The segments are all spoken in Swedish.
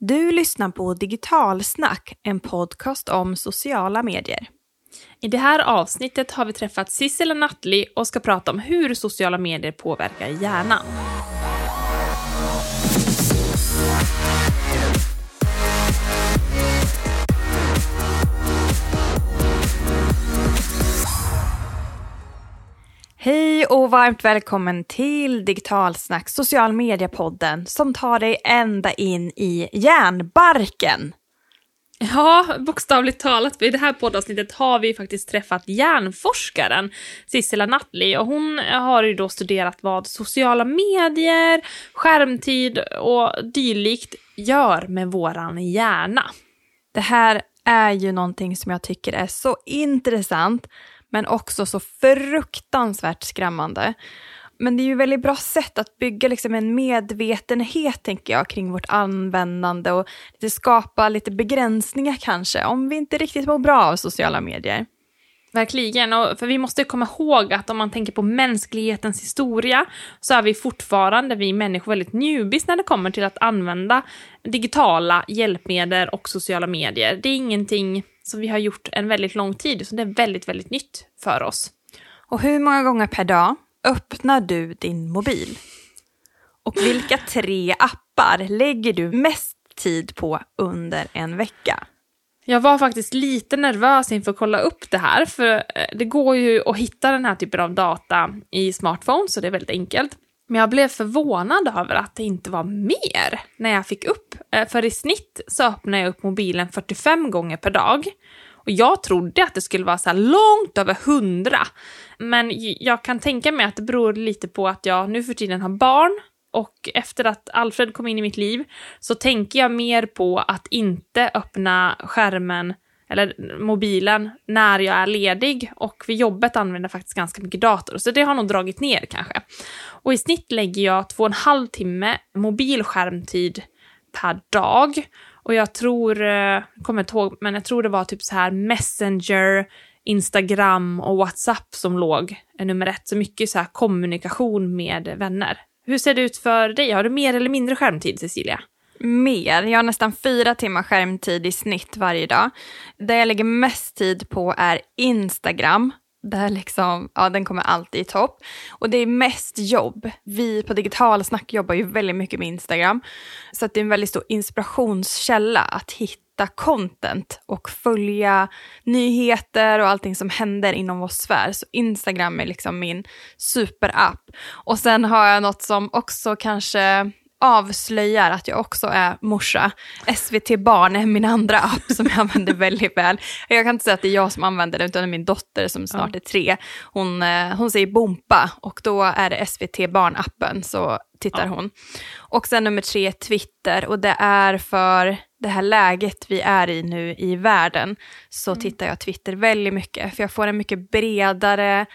Du lyssnar på Digitalsnack, en podcast om sociala medier. I det här avsnittet har vi träffat Sissela Nattli och ska prata om hur sociala medier påverkar hjärnan. Hej och varmt välkommen till Digitalsnack, social media-podden som tar dig ända in i hjärnbarken. Ja, bokstavligt talat. I det här poddavsnittet har vi faktiskt träffat hjärnforskaren Sissela Nattli och hon har ju då studerat vad sociala medier, skärmtid och dylikt gör med våran hjärna. Det här är ju någonting som jag tycker är så intressant men också så fruktansvärt skrämmande. Men det är ju ett väldigt bra sätt att bygga liksom en medvetenhet, tänker jag, kring vårt användande och lite skapa lite begränsningar kanske, om vi inte riktigt mår bra av sociala medier. Verkligen, och för vi måste komma ihåg att om man tänker på mänsklighetens historia så är vi fortfarande, vi människor, väldigt newbies när det kommer till att använda digitala hjälpmedel och sociala medier. Det är ingenting som vi har gjort en väldigt lång tid, så det är väldigt, väldigt nytt för oss. Och hur många gånger per dag öppnar du din mobil? Och vilka tre appar lägger du mest tid på under en vecka? Jag var faktiskt lite nervös inför att kolla upp det här, för eh, det går ju att hitta den här typen av data i smartphones, så det är väldigt enkelt. Men jag blev förvånad över att det inte var mer när jag fick upp. Eh, för i snitt så öppnar jag upp mobilen 45 gånger per dag. Och jag trodde att det skulle vara så långt över 100. Men jag kan tänka mig att det beror lite på att jag nu för tiden har barn. Och efter att Alfred kom in i mitt liv så tänker jag mer på att inte öppna skärmen eller mobilen när jag är ledig och vid jobbet använder jag faktiskt ganska mycket dator, så det har nog dragit ner kanske. Och i snitt lägger jag två och en halv timme mobilskärmtid per dag. Och jag tror, jag kommer inte ihåg, men jag tror det var typ så här Messenger, Instagram och WhatsApp som låg eh, nummer ett. Så mycket så här kommunikation med vänner. Hur ser det ut för dig? Har du mer eller mindre skärmtid, Cecilia? mer. Jag har nästan fyra timmar skärmtid i snitt varje dag. Det jag lägger mest tid på är Instagram. Där liksom, ja, den kommer alltid i topp. Och det är mest jobb. Vi på Digital Snack jobbar ju väldigt mycket med Instagram. Så att det är en väldigt stor inspirationskälla att hitta content och följa nyheter och allting som händer inom vår sfär. Så Instagram är liksom min superapp. Och sen har jag något som också kanske avslöjar att jag också är morsa. SVT Barn är min andra app som jag använder väldigt väl. Jag kan inte säga att det är jag som använder den, utan det är min dotter som snart är tre. Hon, eh, hon säger bompa och då är det SVT Barn-appen, så tittar ja. hon. Och sen nummer tre, Twitter. Och det är för det här läget vi är i nu i världen, så mm. tittar jag Twitter väldigt mycket. För jag får en mycket bredare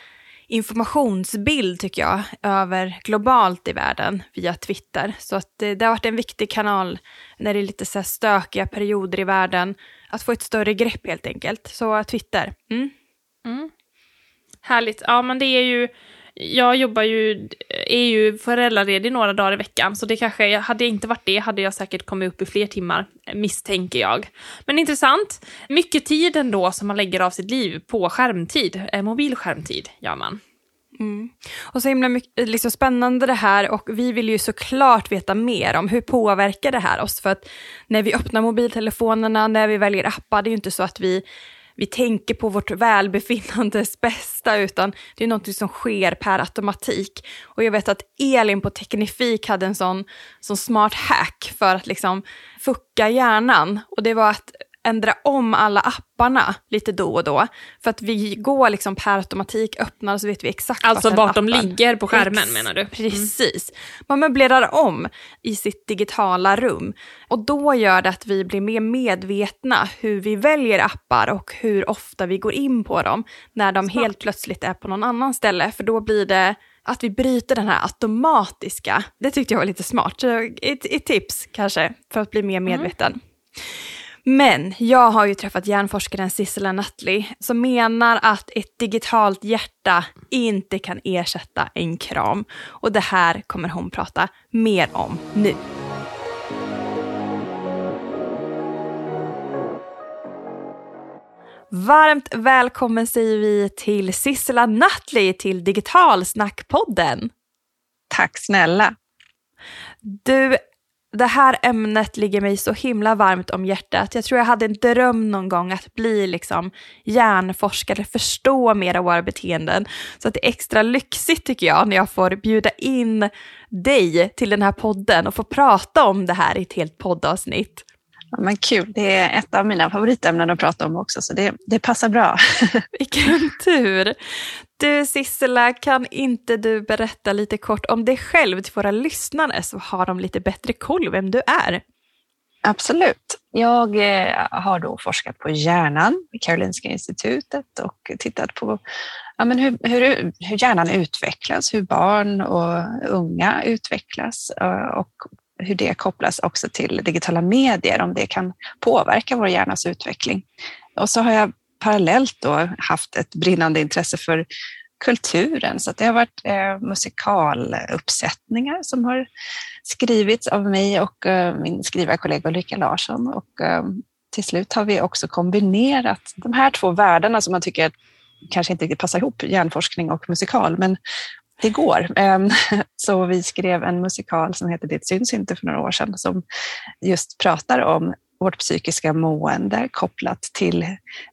informationsbild tycker jag över globalt i världen via Twitter. Så att det, det har varit en viktig kanal när det är lite så stökiga perioder i världen. Att få ett större grepp helt enkelt. Så Twitter. Mm. Mm. Härligt. Ja, men det är ju jag jobbar ju, är ju föräldraledig några dagar i veckan, så det kanske, hade jag inte varit det hade jag säkert kommit upp i fler timmar, misstänker jag. Men intressant. Mycket tid ändå som man lägger av sitt liv på skärmtid, eh, mobilskärmtid gör man. Mm. Och så himla mycket, liksom spännande det här och vi vill ju såklart veta mer om hur påverkar det här oss. För att när vi öppnar mobiltelefonerna, när vi väljer appar, det är ju inte så att vi vi tänker på vårt välbefinnandes bästa, utan det är något som sker per automatik. Och jag vet att Elin på Teknifik hade en sån, sån smart hack för att liksom fucka hjärnan. Och det var att ändra om alla apparna lite då och då. För att vi går liksom per automatik, öppnar så vet vi exakt Alltså vart, vart de ligger på skärmen Ex menar du? Mm. Precis. Man möblerar om i sitt digitala rum. Och då gör det att vi blir mer medvetna hur vi väljer appar och hur ofta vi går in på dem. När de Smart. helt plötsligt är på någon annan ställe. För då blir det att vi bryter den här automatiska. Det tyckte jag var lite smart. Ett, ett tips kanske för att bli mer mm. medveten. Mm. Men jag har ju träffat hjärnforskaren Sissela Nutley som menar att ett digitalt hjärta inte kan ersätta en kram. Och det här kommer hon prata mer om nu. Varmt välkommen säger vi till Sissela Nutley till Digitalsnackpodden. Tack snälla. Du det här ämnet ligger mig så himla varmt om hjärtat. Jag tror jag hade en dröm någon gång att bli liksom hjärnforskare, förstå mer av våra beteenden. Så att det är extra lyxigt tycker jag när jag får bjuda in dig till den här podden och få prata om det här i ett helt poddavsnitt. Ja, men kul, det är ett av mina favoritämnen att prata om också, så det, det passar bra. Vilken tur! Du Sissela, kan inte du berätta lite kort om dig själv till våra lyssnare så har de lite bättre koll vem du är? Absolut. Jag eh, har då forskat på hjärnan vid Karolinska institutet och tittat på ja, men hur, hur, hur hjärnan utvecklas, hur barn och unga utvecklas eh, och hur det kopplas också till digitala medier, om det kan påverka vår hjärnas utveckling. Och så har jag parallellt då haft ett brinnande intresse för kulturen, så det har varit eh, musikaluppsättningar som har skrivits av mig och eh, min skrivarkollega Ulrika Larsson. Och, eh, till slut har vi också kombinerat de här två världarna som man tycker kanske inte riktigt passar ihop, hjärnforskning och musikal, men det går. Ehm, så vi skrev en musikal som heter Det syns inte för några år sedan som just pratar om vårt psykiska mående kopplat till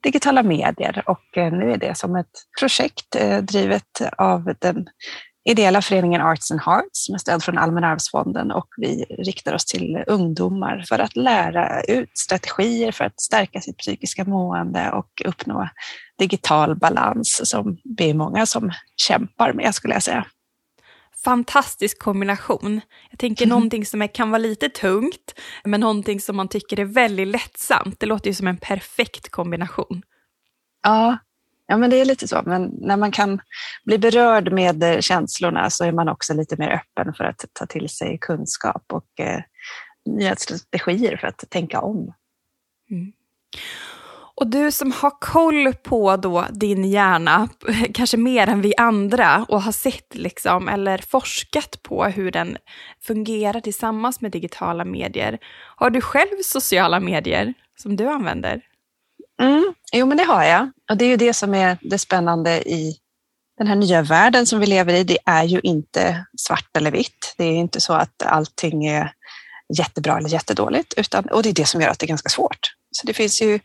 digitala medier och eh, nu är det som ett projekt eh, drivet av den ideella föreningen Arts and Hearts med stöd från Allmänna arvsfonden och vi riktar oss till ungdomar för att lära ut strategier för att stärka sitt psykiska mående och uppnå digital balans som vi är många som kämpar med skulle jag säga. Fantastisk kombination. Jag tänker mm. någonting som är, kan vara lite tungt, men någonting som man tycker är väldigt lättsamt. Det låter ju som en perfekt kombination. Ja, Ja, men det är lite så. Men när man kan bli berörd med eh, känslorna så är man också lite mer öppen för att ta till sig kunskap och eh, nya strategier för att tänka om. Mm. Och du som har koll på då din hjärna, kanske mer än vi andra, och har sett liksom, eller forskat på hur den fungerar tillsammans med digitala medier. Har du själv sociala medier som du använder? Mm, jo, men det har jag. Och det är ju det som är det spännande i den här nya världen som vi lever i. Det är ju inte svart eller vitt. Det är inte så att allting är jättebra eller jättedåligt, utan, och det är det som gör att det är ganska svårt. Så det finns ju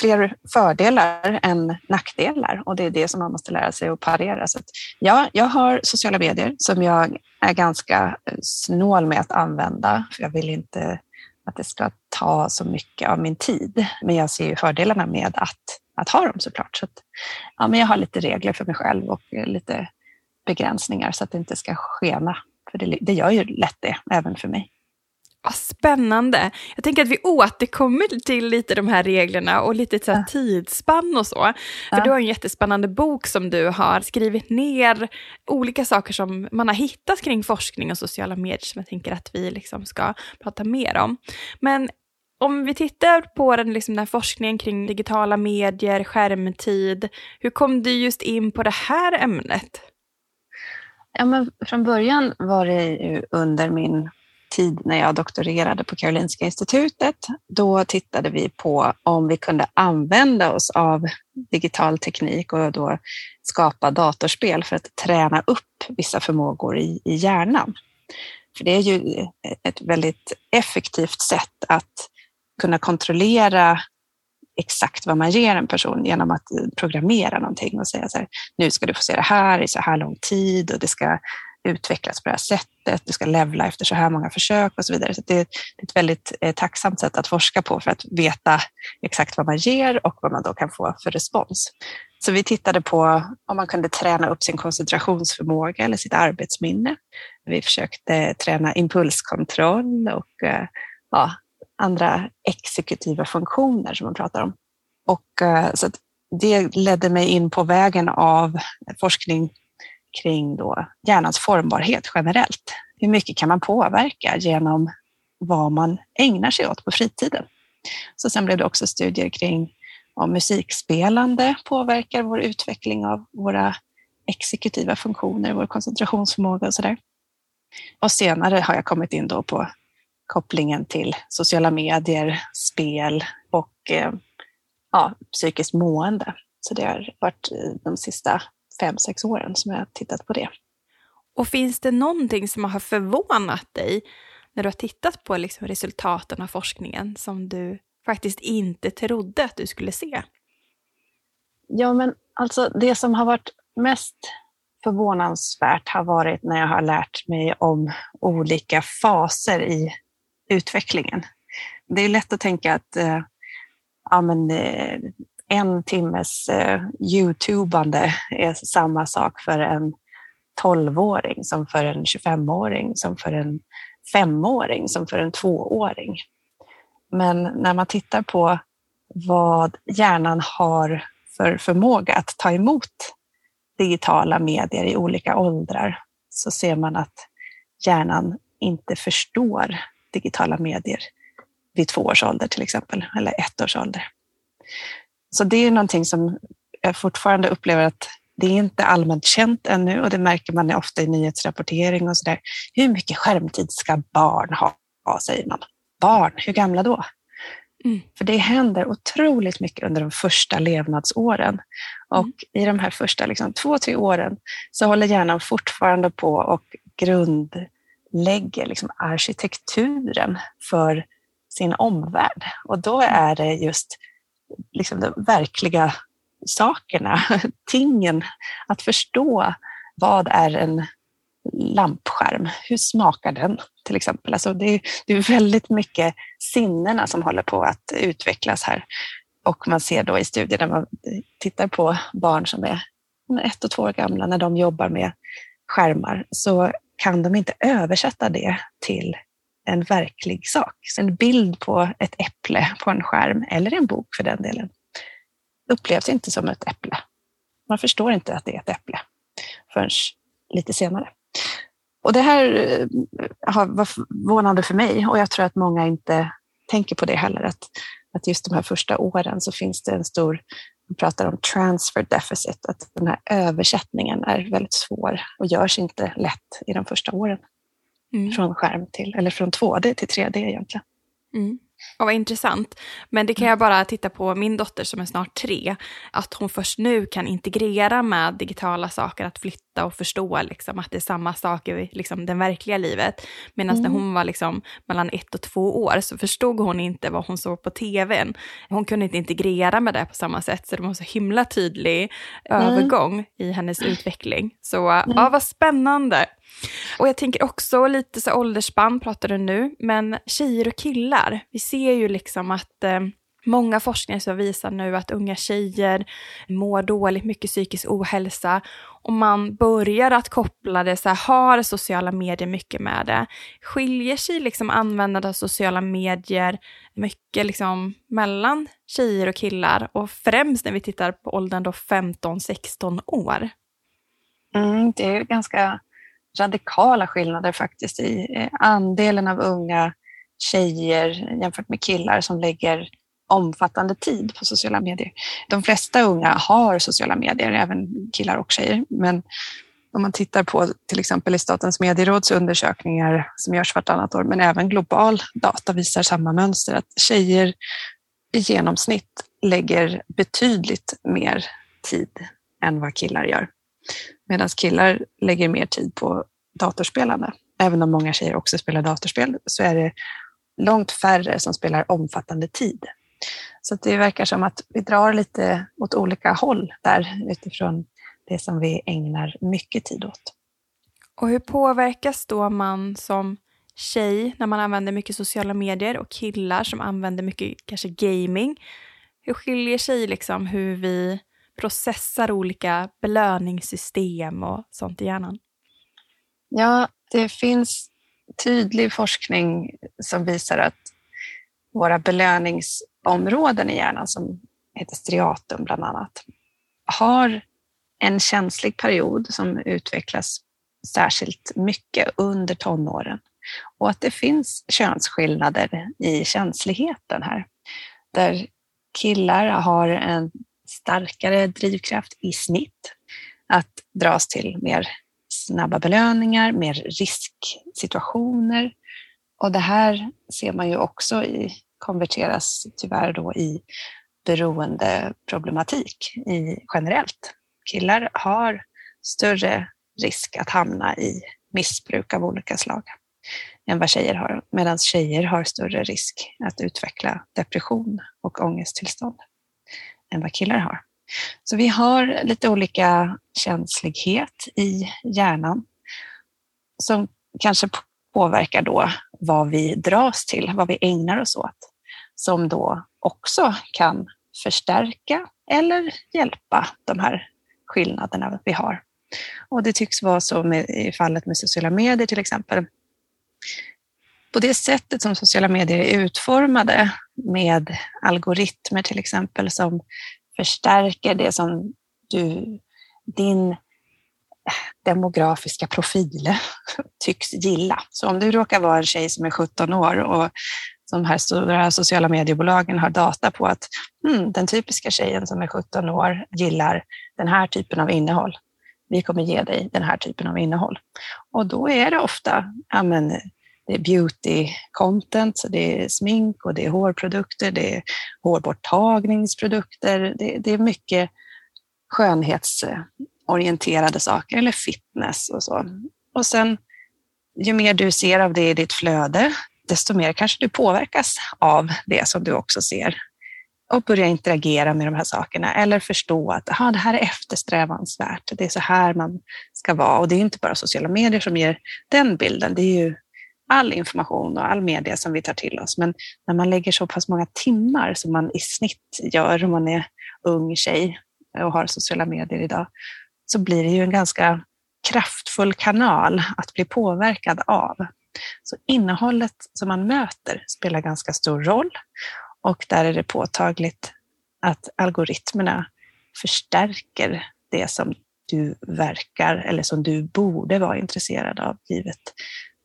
fler fördelar än nackdelar och det är det som man måste lära sig att parera. Så att, ja, jag har sociala medier som jag är ganska snål med att använda, för jag vill inte att det ska ta så mycket av min tid. Men jag ser ju fördelarna med att, att ha dem såklart. Så att, ja, men jag har lite regler för mig själv och lite begränsningar så att det inte ska skena. För det, det gör ju lätt det, även för mig. Vad spännande. Jag tänker att vi återkommer till lite de här reglerna och lite så ja. tidsspann och så. För ja. du har en jättespännande bok som du har skrivit ner olika saker som man har hittat kring forskning och sociala medier som jag tänker att vi liksom ska prata mer om. Men om vi tittar på den, liksom den här forskningen kring digitala medier, skärmtid, hur kom du just in på det här ämnet? Ja, men från början var det ju under min tid när jag doktorerade på Karolinska institutet. Då tittade vi på om vi kunde använda oss av digital teknik och då skapa datorspel för att träna upp vissa förmågor i, i hjärnan. För det är ju ett väldigt effektivt sätt att kunna kontrollera exakt vad man ger en person genom att programmera någonting och säga så här, nu ska du få se det här i så här lång tid och det ska utvecklas på det här sättet, du ska levla efter så här många försök och så vidare. Så det är ett väldigt eh, tacksamt sätt att forska på för att veta exakt vad man ger och vad man då kan få för respons. Så vi tittade på om man kunde träna upp sin koncentrationsförmåga eller sitt arbetsminne. Vi försökte träna impulskontroll och eh, ja, andra exekutiva funktioner som man pratar om. Och, eh, så det ledde mig in på vägen av forskning kring då hjärnans formbarhet generellt. Hur mycket kan man påverka genom vad man ägnar sig åt på fritiden? Så sen blev det också studier kring om musikspelande påverkar vår utveckling av våra exekutiva funktioner, vår koncentrationsförmåga och sådär. Och senare har jag kommit in då på kopplingen till sociala medier, spel och eh, ja, psykiskt mående. Så det har varit de sista fem, sex åren som jag har tittat på det. Och finns det någonting som har förvånat dig när du har tittat på liksom resultaten av forskningen som du faktiskt inte trodde att du skulle se? Ja, men alltså det som har varit mest förvånansvärt har varit när jag har lärt mig om olika faser i utvecklingen. Det är lätt att tänka att eh, ja, men, eh, en timmes eh, Youtubande är samma sak för en 12-åring som för en 25-åring, som för en femåring, som för en tvååring. Men när man tittar på vad hjärnan har för förmåga att ta emot digitala medier i olika åldrar så ser man att hjärnan inte förstår digitala medier vid två års ålder till exempel, eller ett års ålder. Så det är någonting som jag fortfarande upplever att det är inte allmänt känt ännu och det märker man ofta i nyhetsrapportering och sådär. Hur mycket skärmtid ska barn ha, säger man. Barn, hur gamla då? Mm. För det händer otroligt mycket under de första levnadsåren. Och mm. i de här första liksom, två, tre åren så håller hjärnan fortfarande på och grundlägger liksom, arkitekturen för sin omvärld. Och då är det just liksom, de verkliga sakerna, tingen, att förstå vad är en lampskärm? Hur smakar den till exempel? Alltså det, är, det är väldigt mycket sinnena som håller på att utvecklas här. Och man ser då i studier där man tittar på barn som är ett och två år gamla när de jobbar med skärmar så kan de inte översätta det till en verklig sak. Så en bild på ett äpple på en skärm, eller en bok för den delen, upplevs inte som ett äpple. Man förstår inte att det är ett äpple förrän lite senare. Och det här eh, var förvånande för mig och jag tror att många inte tänker på det heller. Att, att just de här första åren så finns det en stor, man pratar om transfer deficit, att den här översättningen är väldigt svår och görs inte lätt i de första åren. Mm. Från skärm till, eller från 2D till 3D egentligen. Mm. Och vad intressant. Men det kan jag bara titta på min dotter som är snart tre, att hon först nu kan integrera med digitala saker, att flytta och förstå liksom, att det är samma sak i liksom, det verkliga livet. Medan mm. när hon var liksom, mellan ett och två år så förstod hon inte vad hon såg på tvn. Hon kunde inte integrera med det på samma sätt, så det var så himla tydlig mm. övergång i hennes utveckling. Så mm. ja, vad spännande. Och jag tänker också lite så åldersspann pratar du nu, men tjejer och killar, vi ser ju liksom att eh, Många forskare som visar nu att unga tjejer mår dåligt, mycket psykisk ohälsa och man börjar att koppla det, så här, har sociala medier mycket med det? Skiljer sig liksom användandet av sociala medier mycket liksom mellan tjejer och killar och främst när vi tittar på åldern då 15-16 år? Mm, det är ganska radikala skillnader faktiskt i eh, andelen av unga tjejer jämfört med killar som lägger omfattande tid på sociala medier. De flesta unga har sociala medier, även killar och tjejer. Men om man tittar på till exempel i Statens medieråds undersökningar som görs vartannat år, men även global data visar samma mönster, att tjejer i genomsnitt lägger betydligt mer tid än vad killar gör. Medan killar lägger mer tid på datorspelande. Även om många tjejer också spelar datorspel så är det långt färre som spelar omfattande tid. Så det verkar som att vi drar lite åt olika håll där utifrån det som vi ägnar mycket tid åt. Och hur påverkas då man som tjej när man använder mycket sociala medier och killar som använder mycket kanske gaming? Hur skiljer sig liksom hur vi processar olika belöningssystem och sånt i hjärnan? Ja, det finns tydlig forskning som visar att våra områden i hjärnan, som heter striatum bland annat, har en känslig period som utvecklas särskilt mycket under tonåren. Och att det finns könsskillnader i känsligheten här. Där killar har en starkare drivkraft i snitt att dras till mer snabba belöningar, mer risksituationer. Och det här ser man ju också i, konverteras tyvärr då i beroendeproblematik i, generellt. Killar har större risk att hamna i missbruk av olika slag än vad tjejer har, medan tjejer har större risk att utveckla depression och ångesttillstånd än vad killar har. Så vi har lite olika känslighet i hjärnan som kanske påverkar då vad vi dras till, vad vi ägnar oss åt, som då också kan förstärka eller hjälpa de här skillnaderna vi har. Och det tycks vara så med, i fallet med sociala medier till exempel. På det sättet som sociala medier är utformade med algoritmer till exempel som förstärker det som du, din demografiska profiler tycks gilla. Så om du råkar vara en tjej som är 17 år och de här stora sociala mediebolagen har data på att hmm, den typiska tjejen som är 17 år gillar den här typen av innehåll. Vi kommer ge dig den här typen av innehåll. Och då är det ofta ja, men, det är beauty content, så det är smink och det är hårprodukter, det är hårborttagningsprodukter, det, det är mycket skönhets orienterade saker eller fitness och så. Och sen ju mer du ser av det i ditt flöde, desto mer kanske du påverkas av det som du också ser och börja interagera med de här sakerna eller förstå att aha, det här är eftersträvansvärt. Det är så här man ska vara och det är inte bara sociala medier som ger den bilden. Det är ju all information och all media som vi tar till oss. Men när man lägger så pass många timmar som man i snitt gör om man är ung tjej och har sociala medier idag, så blir det ju en ganska kraftfull kanal att bli påverkad av. Så innehållet som man möter spelar ganska stor roll och där är det påtagligt att algoritmerna förstärker det som du verkar eller som du borde vara intresserad av givet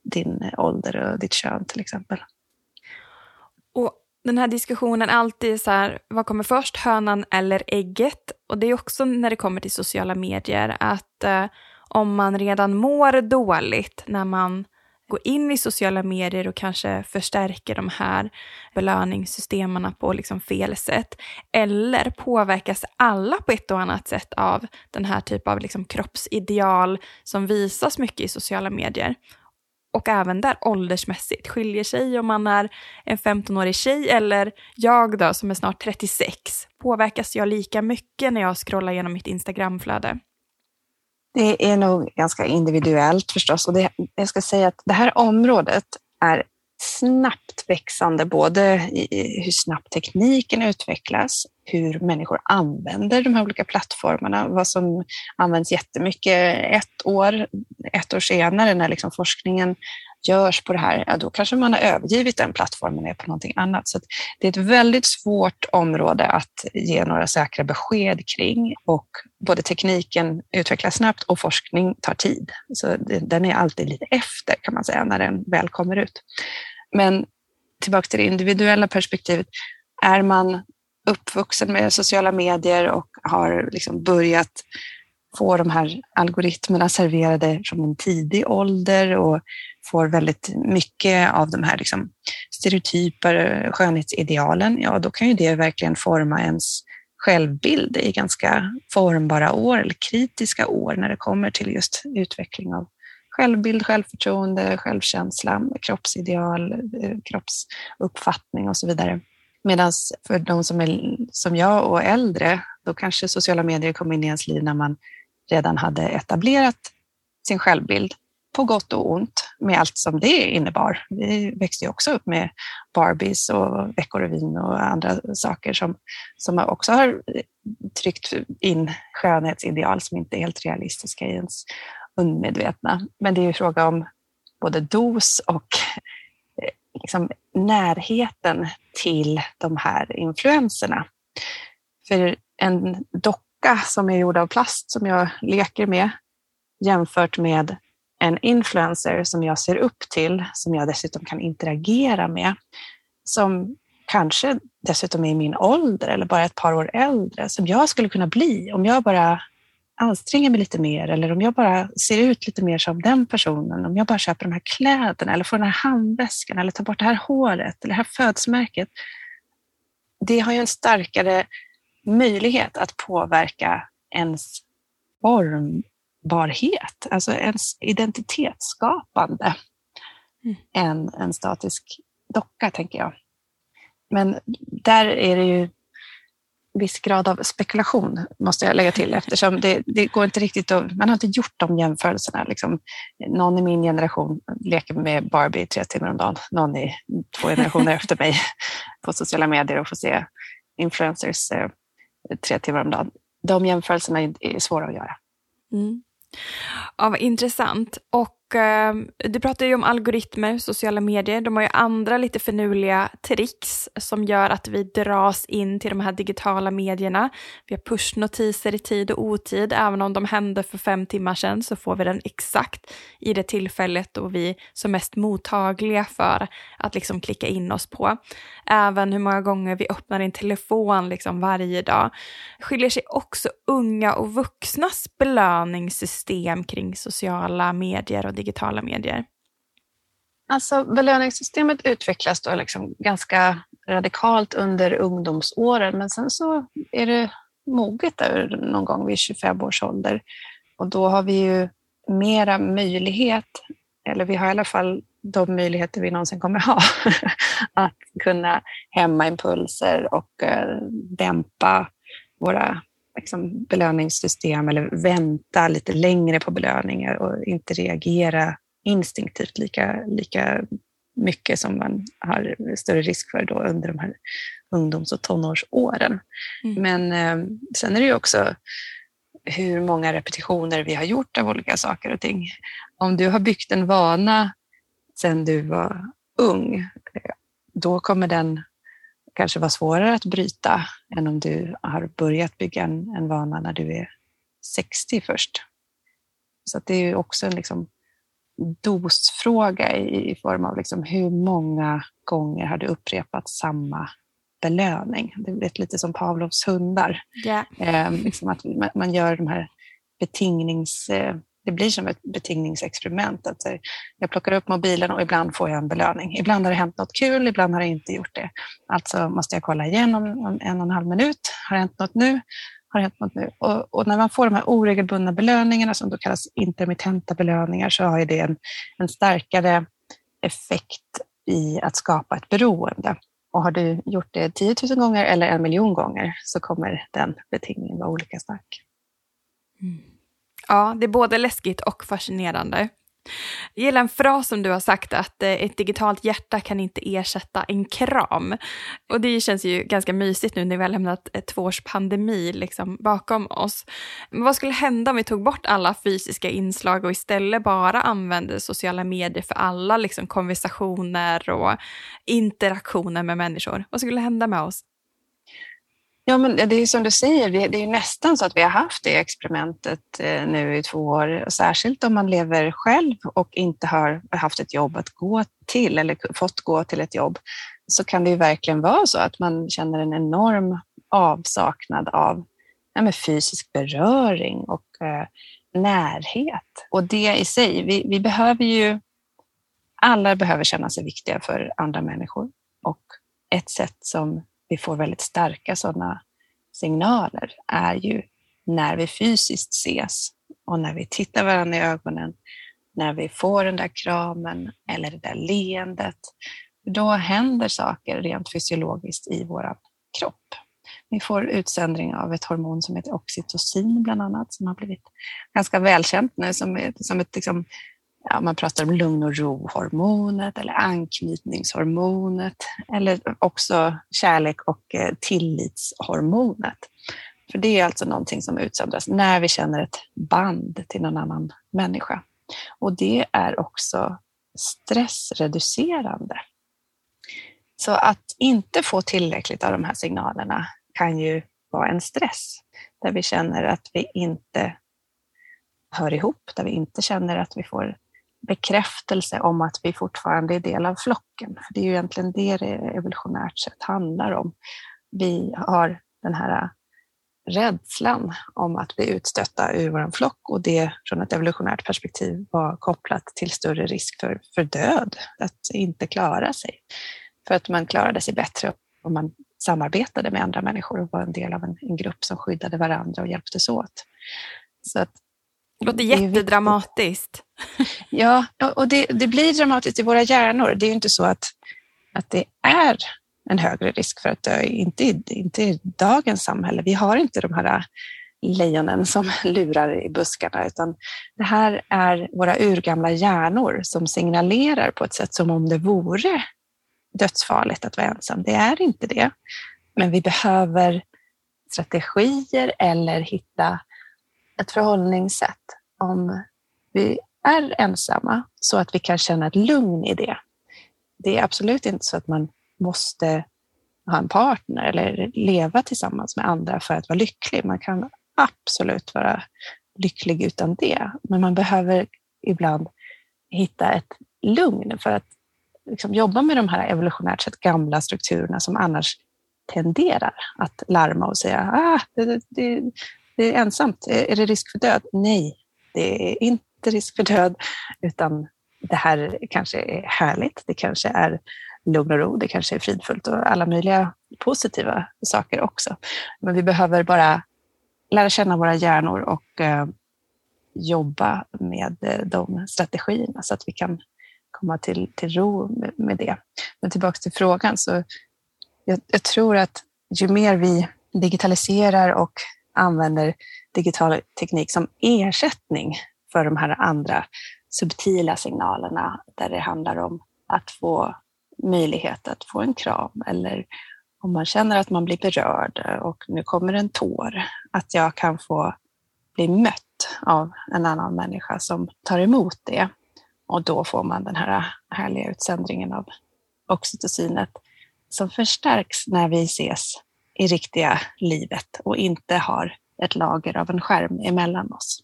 din ålder och ditt kön till exempel. Den här diskussionen alltid så här, vad kommer först, hönan eller ägget? Och det är också när det kommer till sociala medier att eh, om man redan mår dåligt när man går in i sociala medier och kanske förstärker de här belöningssystemen på liksom fel sätt. Eller påverkas alla på ett och annat sätt av den här typen av liksom kroppsideal som visas mycket i sociala medier. Och även där åldersmässigt skiljer sig om man är en 15-årig tjej eller jag då som är snart 36. Påverkas jag lika mycket när jag scrollar genom mitt Instagramflöde? Det är nog ganska individuellt förstås. Och det, jag ska säga att det här området är snabbt växande, både i hur snabbt tekniken utvecklas, hur människor använder de här olika plattformarna, vad som används jättemycket ett år, ett år senare när liksom forskningen görs på det här, ja, då kanske man har övergivit den plattformen och är på någonting annat. Så det är ett väldigt svårt område att ge några säkra besked kring och både tekniken utvecklas snabbt och forskning tar tid. Så den är alltid lite efter kan man säga när den väl kommer ut. Men tillbaka till det individuella perspektivet. Är man uppvuxen med sociala medier och har liksom börjat få de här algoritmerna serverade från en tidig ålder och får väldigt mycket av de här liksom stereotyper, skönhetsidealen, ja då kan ju det verkligen forma ens självbild i ganska formbara år eller kritiska år när det kommer till just utveckling av självbild, självförtroende, självkänsla, kroppsideal, eh, kroppsuppfattning och så vidare. Medan för de som är som jag och äldre, då kanske sociala medier kom in i ens liv när man redan hade etablerat sin självbild på gott och ont med allt som det innebar. Vi växte ju också upp med Barbies och Veckorevyn och andra saker som, som också har tryckt in skönhetsideal som inte är helt realistiska i ens undermedvetna. Men det är ju fråga om både dos och eh, liksom närheten till de här influenserna. För en docka som är gjord av plast som jag leker med jämfört med en influencer som jag ser upp till, som jag dessutom kan interagera med, som kanske dessutom är i min ålder eller bara ett par år äldre, som jag skulle kunna bli om jag bara anstränger mig lite mer eller om jag bara ser ut lite mer som den personen, om jag bara köper de här kläderna eller får den här handväskan eller tar bort det här håret eller det här födsmärket. det har ju en starkare möjlighet att påverka ens formbarhet, alltså ens identitetsskapande, mm. än en statisk docka, tänker jag. Men där är det ju viss grad av spekulation, måste jag lägga till, eftersom det, det går inte riktigt att, man har inte gjort de jämförelserna. Liksom, någon i min generation leker med Barbie tre timmar om dagen, någon i två generationer efter mig på sociala medier och får se influencers eh, tre timmar om dagen. De jämförelserna är, svåra att göra. Mm. Ja, vad intressant. Och Ehm, du pratar ju om algoritmer, sociala medier. De har ju andra lite finurliga tricks som gör att vi dras in till de här digitala medierna. Vi har pushnotiser i tid och otid. Även om de hände för fem timmar sedan så får vi den exakt i det tillfället då vi är som mest mottagliga för att liksom klicka in oss på. Även hur många gånger vi öppnar en telefon liksom varje dag. Skiljer sig också unga och vuxnas belöningssystem kring sociala medier och digitala medier? Alltså belöningssystemet utvecklas då liksom ganska radikalt under ungdomsåren men sen så är det moget där någon gång vid 25 års ålder. Och då har vi ju mera möjlighet, eller vi har i alla fall de möjligheter vi någonsin kommer ha, att kunna hämma impulser och eh, dämpa våra liksom, belöningssystem eller vänta lite längre på belöningar och inte reagera instinktivt lika, lika mycket som man har större risk för då under de här ungdoms och tonårsåren. Mm. Men eh, sen är det ju också hur många repetitioner vi har gjort av olika saker och ting. Om du har byggt en vana sedan du var ung, då kommer den kanske vara svårare att bryta än om du har börjat bygga en, en vana när du är 60 först. Så det är också en liksom dosfråga i, i form av liksom hur många gånger har du upprepat samma belöning? Det är lite som Pavlovs hundar. Yeah. Eh, liksom att man, man, gör de här betingnings... Det blir som ett betingningsexperiment. Att eh, jag plockar upp mobilen och ibland får jag en belöning. Ibland har det hänt något kul, ibland har det inte gjort det. Alltså måste jag kolla igen om, om en och en halv minut. Har det hänt något nu? Har det hänt något nu? Och, och, när man får de här oregelbundna belöningarna som då kallas intermittenta belöningar så har det en, en starkare effekt i att skapa ett beroende. Och har du gjort det 10 000 gånger eller en miljon gånger så kommer den betingningen vara olika stark. Mm. Ja, det är både läskigt och fascinerande. Jag gillar en fras som du har sagt att eh, ett digitalt hjärta kan inte ersätta en kram. Och det känns ju ganska mysigt nu när vi har lämnat eh, två års pandemi liksom bakom oss. Men vad skulle hända om vi tog bort alla fysiska inslag och istället bara använde sociala medier för alla liksom konversationer och interaktioner med människor? Vad skulle hända med oss? Ja, men det är som du säger, det är nästan så att vi har haft det experimentet eh, nu i två år. Särskilt om man lever själv och inte har haft ett jobb att gå till eller fått gå till ett jobb så kan det ju verkligen vara så att man känner en enorm avsaknad av ja, fysisk beröring och eh, närhet. Och det i sig, vi, vi behöver ju, alla behöver känna sig viktiga för andra människor och ett sätt som vi får väldigt starka sådana signaler är ju när vi fysiskt ses och när vi tittar varandra i ögonen, när vi får den där kramen eller det där leendet. Då händer saker rent fysiologiskt i vår kropp. Vi får utsändning av ett hormon som heter oxytocin bland annat, som har blivit ganska välkänt nu som, ett, som ett liksom, ja, man pratar om lugn och ro-hormonet eller anknytningshormonet eller också kärlek och eh, tillitshormonet. För det är alltså någonting som utsöndras när vi känner ett band till någon annan människa. Och det är också stressreducerande. Så att inte få tillräckligt av de här signalerna kan ju vara en stress där vi känner att vi inte hör ihop, där vi inte känner att vi får bekräftelse om att vi fortfarande är del av flocken. För det är ju egentligen det det evolutionärt sett handlar om. Vi har den här rädslan om att bli utstötta ur vår flock och det från ett evolutionärt perspektiv var kopplat till större risk för, för död, att inte klara sig. För att man klarade sig bättre om man samarbetade med andra människor och var en del av en, en grupp som skyddade varandra och hjälptes åt. Så att, det låter jättedramatiskt. Ja, och det, det, blir dramatiskt i våra hjärnor. Det är ju inte så att, att det är en högre risk för att dö, inte inte i dagens samhälle. Vi har inte de här lejonen som lurar i buskarna, utan det här är våra urgamla hjärnor som signalerar på ett sätt som om det vore dödsfarligt att vara ensam. Det är inte det. Men vi behöver strategier eller hitta ett förhållningssätt om vi är ensamma så att vi kan känna ett lugn i det. Det är absolut inte så att man måste ha en partner eller leva tillsammans med andra för att vara lycklig. Man kan absolut vara lycklig utan det, men man behöver ibland hitta ett lugn för att liksom jobba med de här evolutionärt sett gamla strukturerna som annars tenderar att larma och säga ah, det, det, det är ensamt, är det risk för död? Nej, det är inte risk för död, utan det här kanske är härligt, det kanske är lugn och ro, det kanske är fridfullt och alla möjliga positiva saker också. Men vi behöver bara lära känna våra hjärnor och eh, jobba med eh, de strategierna så att vi kan komma till, till ro med, med det. Men tillbaka till frågan, så jag, jag tror att ju mer vi digitaliserar och använder digital teknik som ersättning för de här andra subtila signalerna där det handlar om att få möjlighet att få en kram eller om man känner att man blir berörd och nu kommer en tår, att jag kan få bli mött av en annan människa som tar emot det. Och då får man den här härliga utsändringen av oxytocinet som förstärks när vi ses i riktiga livet och inte har ett lager av en skärm emellan oss.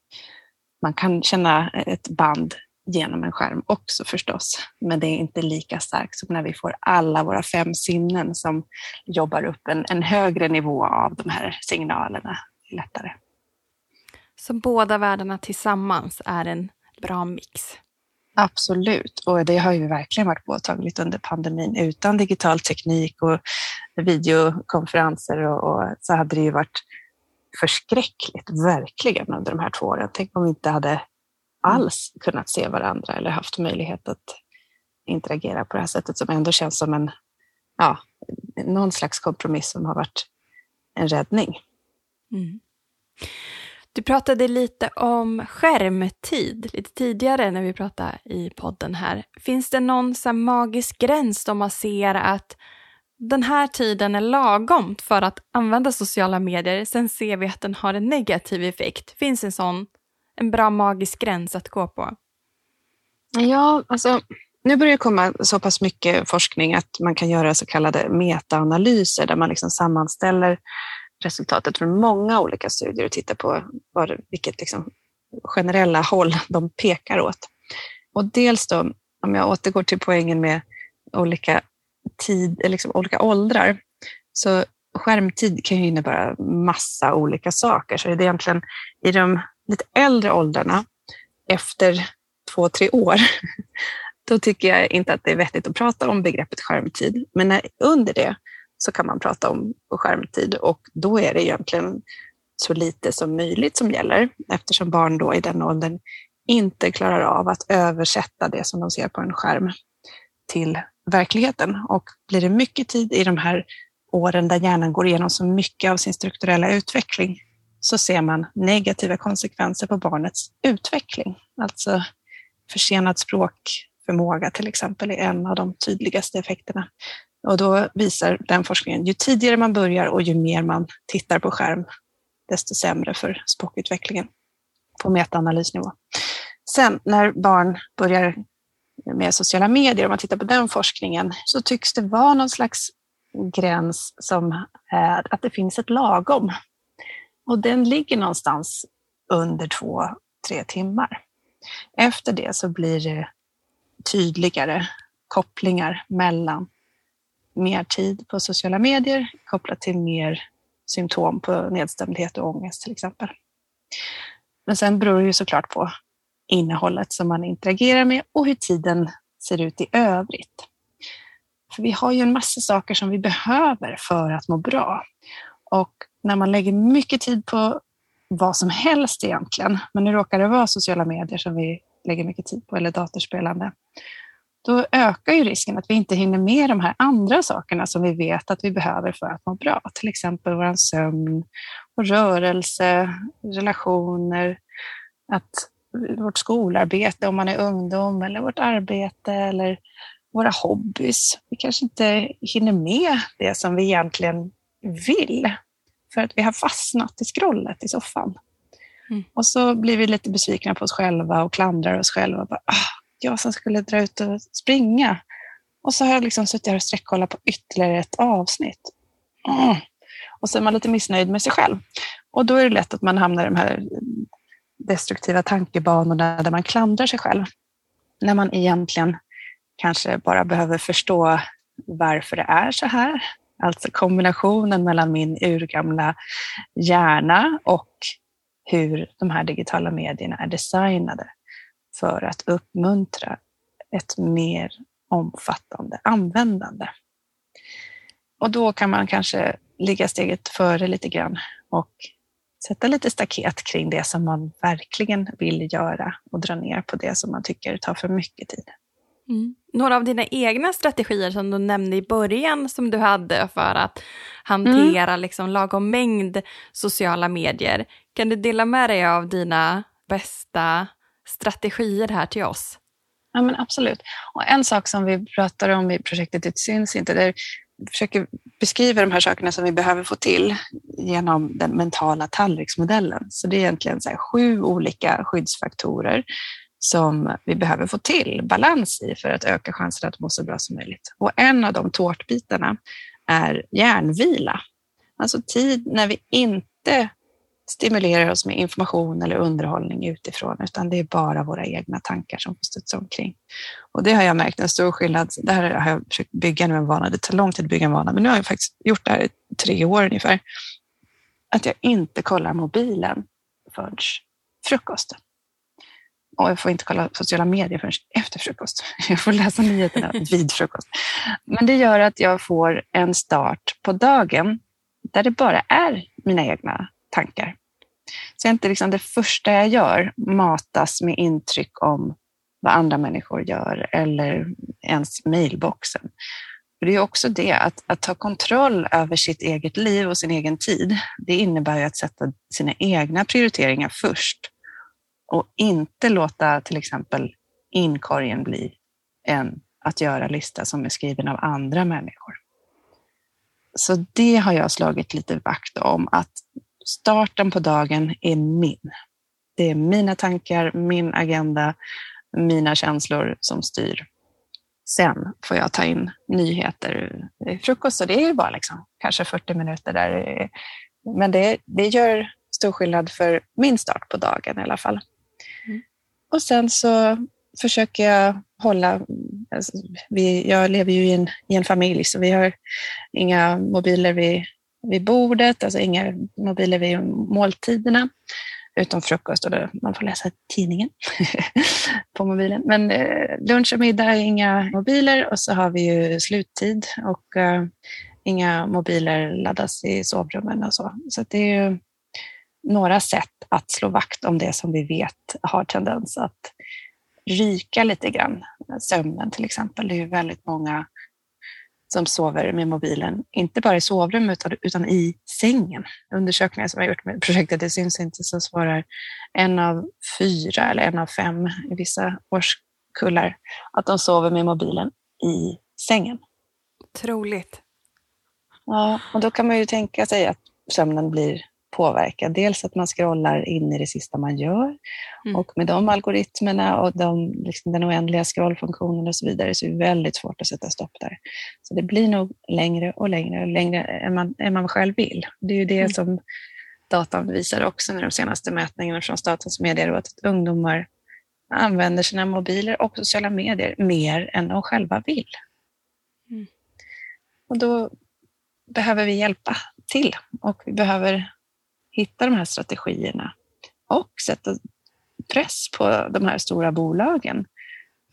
Man kan känna ett band genom en skärm också förstås, men det är inte lika starkt som när vi får alla våra fem sinnen som jobbar upp en, en högre nivå av de här signalerna lättare. Så båda världarna tillsammans är en bra mix? Absolut, och det har ju verkligen varit påtagligt under pandemin. Utan digital teknik och videokonferenser och, och så hade det ju varit förskräckligt, verkligen, under de här två åren. Tänk om vi inte hade alls kunnat se varandra eller haft möjlighet att interagera på det här sättet som ändå känns som en, ja, någon slags kompromiss som har varit en räddning. Mm. Du pratade lite om skärmtid lite tidigare när vi pratade i podden här. Finns det någon så magisk gräns då man ser att den här tiden är lagom för att använda sociala medier, sen ser vi att den har en negativ effekt. Finns en sån en bra magisk gräns att gå på? Ja, alltså nu börjar det komma så pass mycket forskning att man kan göra så kallade metaanalyser där man liksom sammanställer resultatet från många olika studier och titta på var, vilket liksom generella håll de pekar åt. Och dels då, om jag återgår till poängen med olika, tid, liksom olika åldrar, så skärmtid kan ju innebära massa olika saker. Så det är egentligen i de lite äldre åldrarna, efter två, tre år, då tycker jag inte att det är vettigt att prata om begreppet skärmtid. Men när, under det så kan man prata om skärmtid och då är det egentligen så lite som möjligt som gäller eftersom barn då i den åldern inte klarar av att översätta det som de ser på en skärm till verkligheten. Och blir det mycket tid i de här åren där hjärnan går igenom så mycket av sin strukturella utveckling så ser man negativa konsekvenser på barnets utveckling. Alltså försenad språkförmåga till exempel är en av de tydligaste effekterna. Och då visar den forskningen, ju tidigare man börjar och ju mer man tittar på skärm, desto sämre för språkutvecklingen på metaanalysnivå. Sen när barn börjar med sociala medier, om man tittar på den forskningen, så tycks det vara någon slags gräns som är att det finns ett lagom. Och den ligger någonstans under två, tre timmar. Efter det så blir det tydligare kopplingar mellan mer tid på sociala medier kopplat till mer symptom på nedstämdhet och ångest till exempel. Men sen beror det ju såklart på innehållet som man interagerar med och hur tiden ser ut i övrigt. För vi har ju en massa saker som vi behöver för att må bra. Och när man lägger mycket tid på vad som helst egentligen, men nu råkar det vara sociala medier som vi lägger mycket tid på, eller datorspelande, då ökar ju risken att vi inte hinner med de här andra sakerna som vi vet att vi behöver för att må bra. Till exempel vår sömn, vår rörelse, relationer, att vårt skolarbete om man är ungdom eller vårt arbete eller våra hobbys. Vi kanske inte hinner med det som vi egentligen vill för att vi har fastnat i scrollet i soffan. Mm. Och så blir vi lite besvikna på oss själva och klandrar oss själva. Bara, ah, jag som skulle dra ut och springa. Och så har jag liksom suttit här och sträckkollat på ytterligare ett avsnitt. Mm. Och så är man lite missnöjd med sig själv. Och då är det lätt att man hamnar i de här destruktiva tankebanorna där man klandrar sig själv. När man egentligen kanske bara behöver förstå varför det är så här. Alltså kombinationen mellan min urgamla hjärna och hur de här digitala medierna är designade för att uppmuntra ett mer omfattande användande. Och då kan man kanske ligga steget före lite grann och sätta lite staket kring det som man verkligen vill göra och dra ner på det som man tycker tar för mycket tid. Mm. Några av dina egna strategier som du nämnde i början som du hade för att hantera mm. liksom, lagom mängd sociala medier. Kan du dela med dig av dina bästa strategier här till oss? Ja, men absolut. Och en sak som vi pratar om i projektet Det syns inte, där vi försöker beskriva de här sakerna som vi behöver få till genom den mentala tallriksmodellen. Så det är egentligen så sju olika skyddsfaktorer som vi behöver få till balans i för att öka chansen att må så bra som möjligt. Och en av de tårtbitarna är hjärnvila. Alltså tid när vi inte stimulerar oss med information eller underhållning utifrån, utan det är bara våra egna tankar som får studsa omkring. Och det har jag märkt en stor skillnad. Det här har jag försökt bygga nu en vana. Det tar lång tid att bygga en vana, men nu har jag faktiskt gjort det här i tre år ungefär. Att jag inte kollar mobilen förrän frukosten. Och jag får inte kolla sociala medier förrän efter frukost. Jag får läsa nyheterna vid frukost. Men det gör att jag får en start på dagen där det bara är mina egna tankar. Så inte liksom det första jag gör matas med intryck om vad andra människor gör eller ens mailboxen. För det är också det, att, att ta kontroll över sitt eget liv och sin egen tid, det innebär ju att sätta sina egna prioriteringar först och inte låta till exempel inkorgen bli en att göra-lista som är skriven av andra människor. Så det har jag slagit lite vakt om, att starten på dagen är min. Det är mina tankar, min agenda, mina känslor som styr. Sen får jag ta in nyheter i frukost och det är ju bara liksom, kanske 40 minuter där. Men det, det gör stor skillnad för min start på dagen i alla fall. Mm. Och sen så försöker jag hålla... Alltså, vi, jag lever ju i en, i en familj så vi har inga mobiler vid vid bordet, alltså inga mobiler vid måltiderna, utom frukost och då man får läsa tidningen på mobilen. Men eh, lunch och middag inga mobiler och så har vi ju sluttid och eh, inga mobiler laddas i sovrummen och så. Så det är ju några sätt att slå vakt om det som vi vet har tendens att ryka lite grann. Sömnen till exempel, det är ju väldigt många som sover med mobilen, inte bara i sovrummet utan i sängen. Undersökningar som jag gjort med projektet Det syns inte så svarar en av fyra eller en av fem i vissa årskullar att de sover med mobilen i sängen. Otroligt. Ja, och då kan man ju tänka sig att sömnen blir påverka. Dels att man scrollar in i det sista man gör mm. och med de algoritmerna och de, liksom den oändliga scrollfunktionen och så vidare så är det väldigt svårt att sätta stopp där. Så det blir nog längre och längre och längre än man, än man själv vill. Det är ju det mm. som datan visar också med de senaste mätningarna från Statens medieråd, att ungdomar använder sina mobiler och sociala medier mer än de själva vill. Mm. Och då behöver vi hjälpa till och vi behöver hitta de här strategierna och sätta press på de här stora bolagen.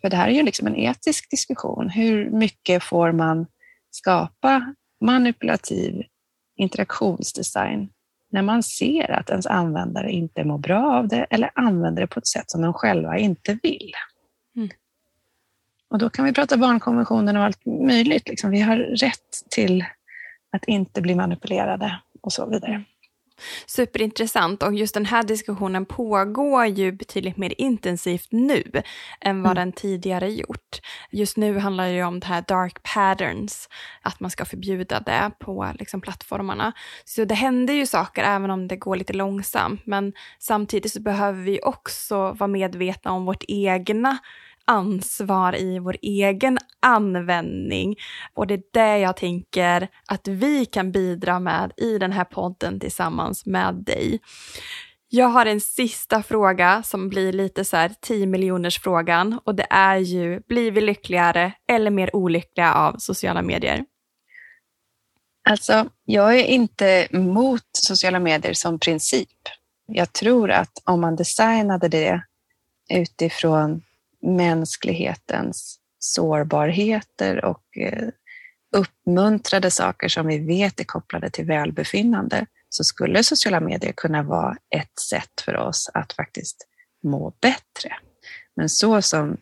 För det här är ju liksom en etisk diskussion. Hur mycket får man skapa manipulativ interaktionsdesign när man ser att ens användare inte mår bra av det eller använder det på ett sätt som de själva inte vill. Mm. Och då kan vi prata barnkonventionen och allt möjligt. Liksom. Vi har rätt till att inte bli manipulerade och så vidare. Superintressant och just den här diskussionen pågår ju betydligt mer intensivt nu än vad mm. den tidigare gjort. Just nu handlar det ju om det här dark patterns, att man ska förbjuda det på liksom, plattformarna. Så det händer ju saker även om det går lite långsamt, men samtidigt så behöver vi också vara medvetna om vårt egna ansvar i vår egen användning. Och det är det jag tänker att vi kan bidra med i den här podden tillsammans med dig. Jag har en sista fråga som blir lite så här 10 miljoners frågan och det är ju, blir vi lyckligare eller mer olyckliga av sociala medier? Alltså, jag är inte mot sociala medier som princip. Jag tror att om man designade det utifrån mänsklighetens sårbarheter och eh, uppmuntrade saker som vi vet är kopplade till välbefinnande så skulle sociala medier kunna vara ett sätt för oss att faktiskt må bättre. Men så som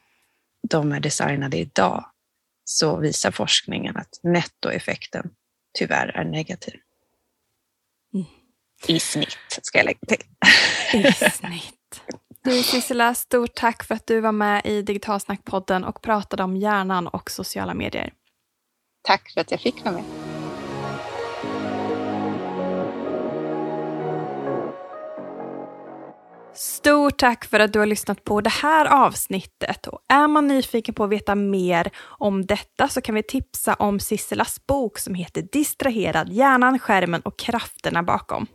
de är designade idag så visar forskningen att nettoeffekten tyvärr är negativ. Mm. I snitt, ska jag lägga till. I snitt. Du Sissela, stort tack för att du var med i Digitalsnackpodden och pratade om hjärnan och sociala medier. Tack för att jag fick vara med. Stort tack för att du har lyssnat på det här avsnittet. Och är man nyfiken på att veta mer om detta så kan vi tipsa om Sisselas bok som heter Distraherad, hjärnan, skärmen och krafterna bakom.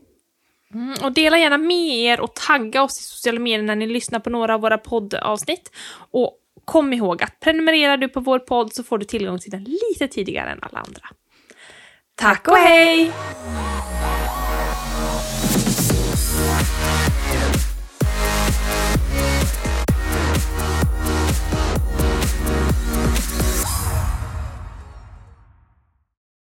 Mm, och dela gärna med er och tagga oss i sociala medier när ni lyssnar på några av våra poddavsnitt. Och kom ihåg att prenumererar du på vår podd så får du tillgång till den lite tidigare än alla andra. Tack och hej!